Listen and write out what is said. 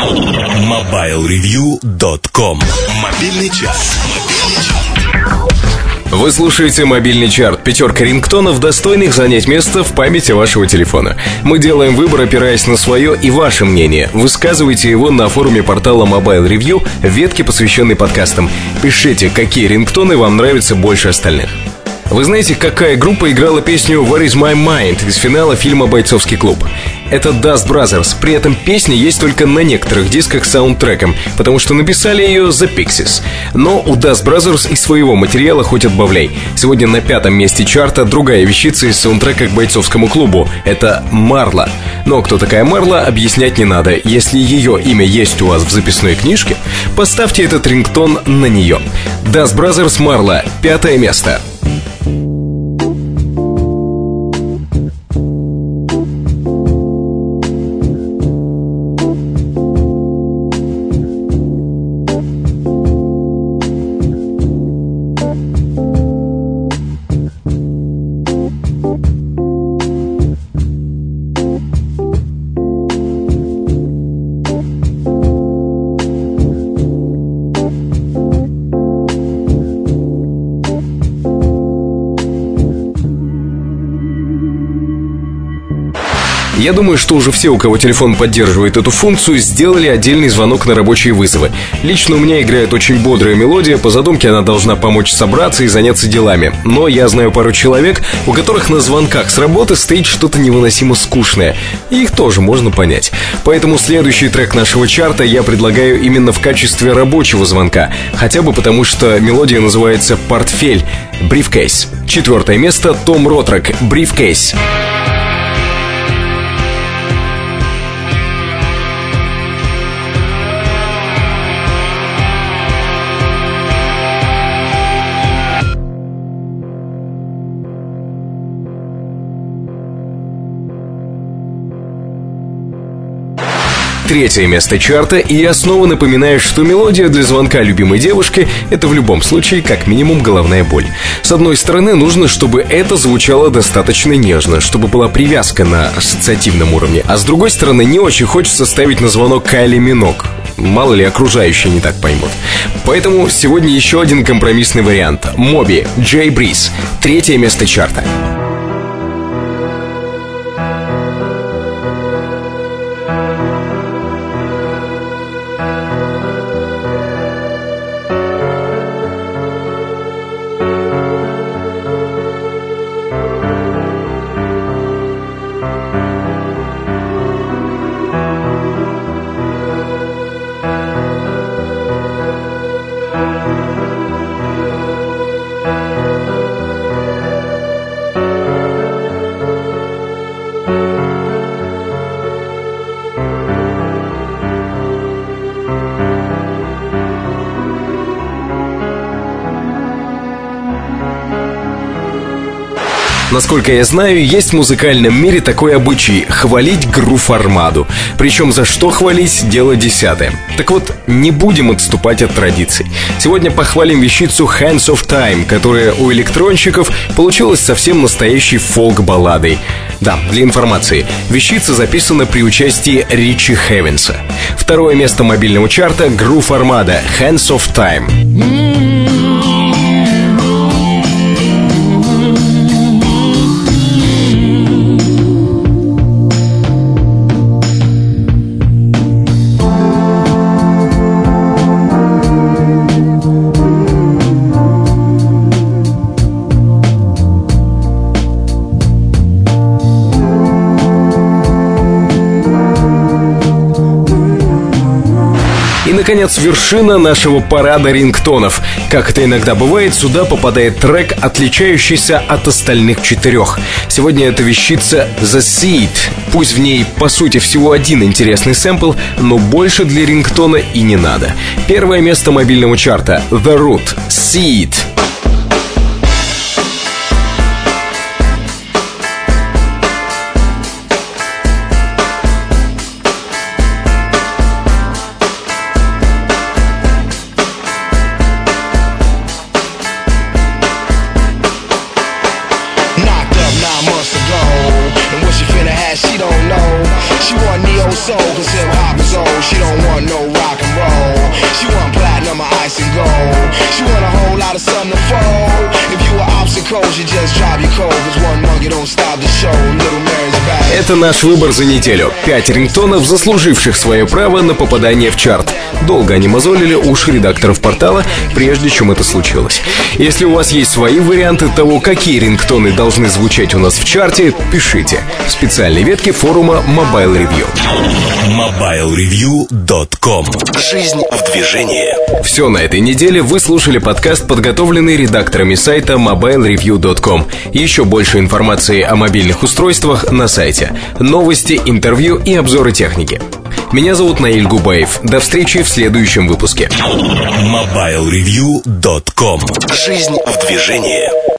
MobileReview.com Мобильный час. Вы слушаете мобильный чарт. Пятерка рингтонов, достойных занять место в памяти вашего телефона. Мы делаем выбор, опираясь на свое и ваше мнение. Высказывайте его на форуме портала Mobile Review ветке, посвященной подкастам. Пишите, какие рингтоны вам нравятся больше остальных. Вы знаете, какая группа играла песню «Where is my mind» из финала фильма «Бойцовский клуб»? Это Dust Brothers. При этом песня есть только на некоторых дисках с саундтреком, потому что написали ее The Pixies. Но у Dust Brothers и своего материала хоть отбавляй. Сегодня на пятом месте чарта другая вещица из саундтрека к бойцовскому клубу. Это Марла. Но кто такая Марла, объяснять не надо. Если ее имя есть у вас в записной книжке, поставьте этот рингтон на нее. Dust Brothers Марла. Пятое место. Я думаю, что уже все, у кого телефон поддерживает эту функцию, сделали отдельный звонок на рабочие вызовы. Лично у меня играет очень бодрая мелодия, по задумке она должна помочь собраться и заняться делами. Но я знаю пару человек, у которых на звонках с работы стоит что-то невыносимо скучное. И их тоже можно понять. Поэтому следующий трек нашего чарта я предлагаю именно в качестве рабочего звонка. Хотя бы потому, что мелодия называется «Портфель» — «Брифкейс». Четвертое место — Том Ротрак «Брифкейс». Третье место чарта, и я снова напоминаю, что мелодия для звонка любимой девушки — это в любом случае как минимум головная боль. С одной стороны, нужно, чтобы это звучало достаточно нежно, чтобы была привязка на ассоциативном уровне, а с другой стороны, не очень хочется ставить на звонок Кайли Минок. Мало ли, окружающие не так поймут. Поэтому сегодня еще один компромиссный вариант. Моби, Джей Бриз. Третье место чарта. Насколько я знаю, есть в музыкальном мире такой обычай – хвалить грув армаду. Причем за что хвалить – дело десятое. Так вот, не будем отступать от традиций. Сегодня похвалим вещицу Hands of Time, которая у электронщиков получилась совсем настоящей фолк-балладой. Да, для информации, вещица записана при участии Ричи Хевенса. Второе место мобильного чарта – Грув Армада Hands of Time. Наконец, вершина нашего парада рингтонов. Как это иногда бывает, сюда попадает трек, отличающийся от остальных четырех. Сегодня это вещица The Seed. Пусть в ней, по сути, всего один интересный сэмпл, но больше для рингтона и не надо. Первое место мобильного чарта The Root Seed. old soul, cause hip hop is old. She don't want no rock and roll. She want platinum or ice and gold. She want a whole lot of something to fold. If you were obstacles, you just drop your cold. Cause one monkey don't stop the show. Это наш выбор за неделю. Пять рингтонов, заслуживших свое право на попадание в чарт. Долго они мозолили уши редакторов портала, прежде чем это случилось. Если у вас есть свои варианты того, какие рингтоны должны звучать у нас в чарте, пишите в специальной ветке форума Mobile Review. MobileReview.com Жизнь в движении. Все на этой неделе вы слушали подкаст, подготовленный редакторами сайта MobileReview.com. Еще больше информации о мобильных устройствах на сайте. Новости, интервью и обзоры техники. Меня зовут Наиль Губаев. До встречи в следующем выпуске. MobileReview.com Жизнь в движении.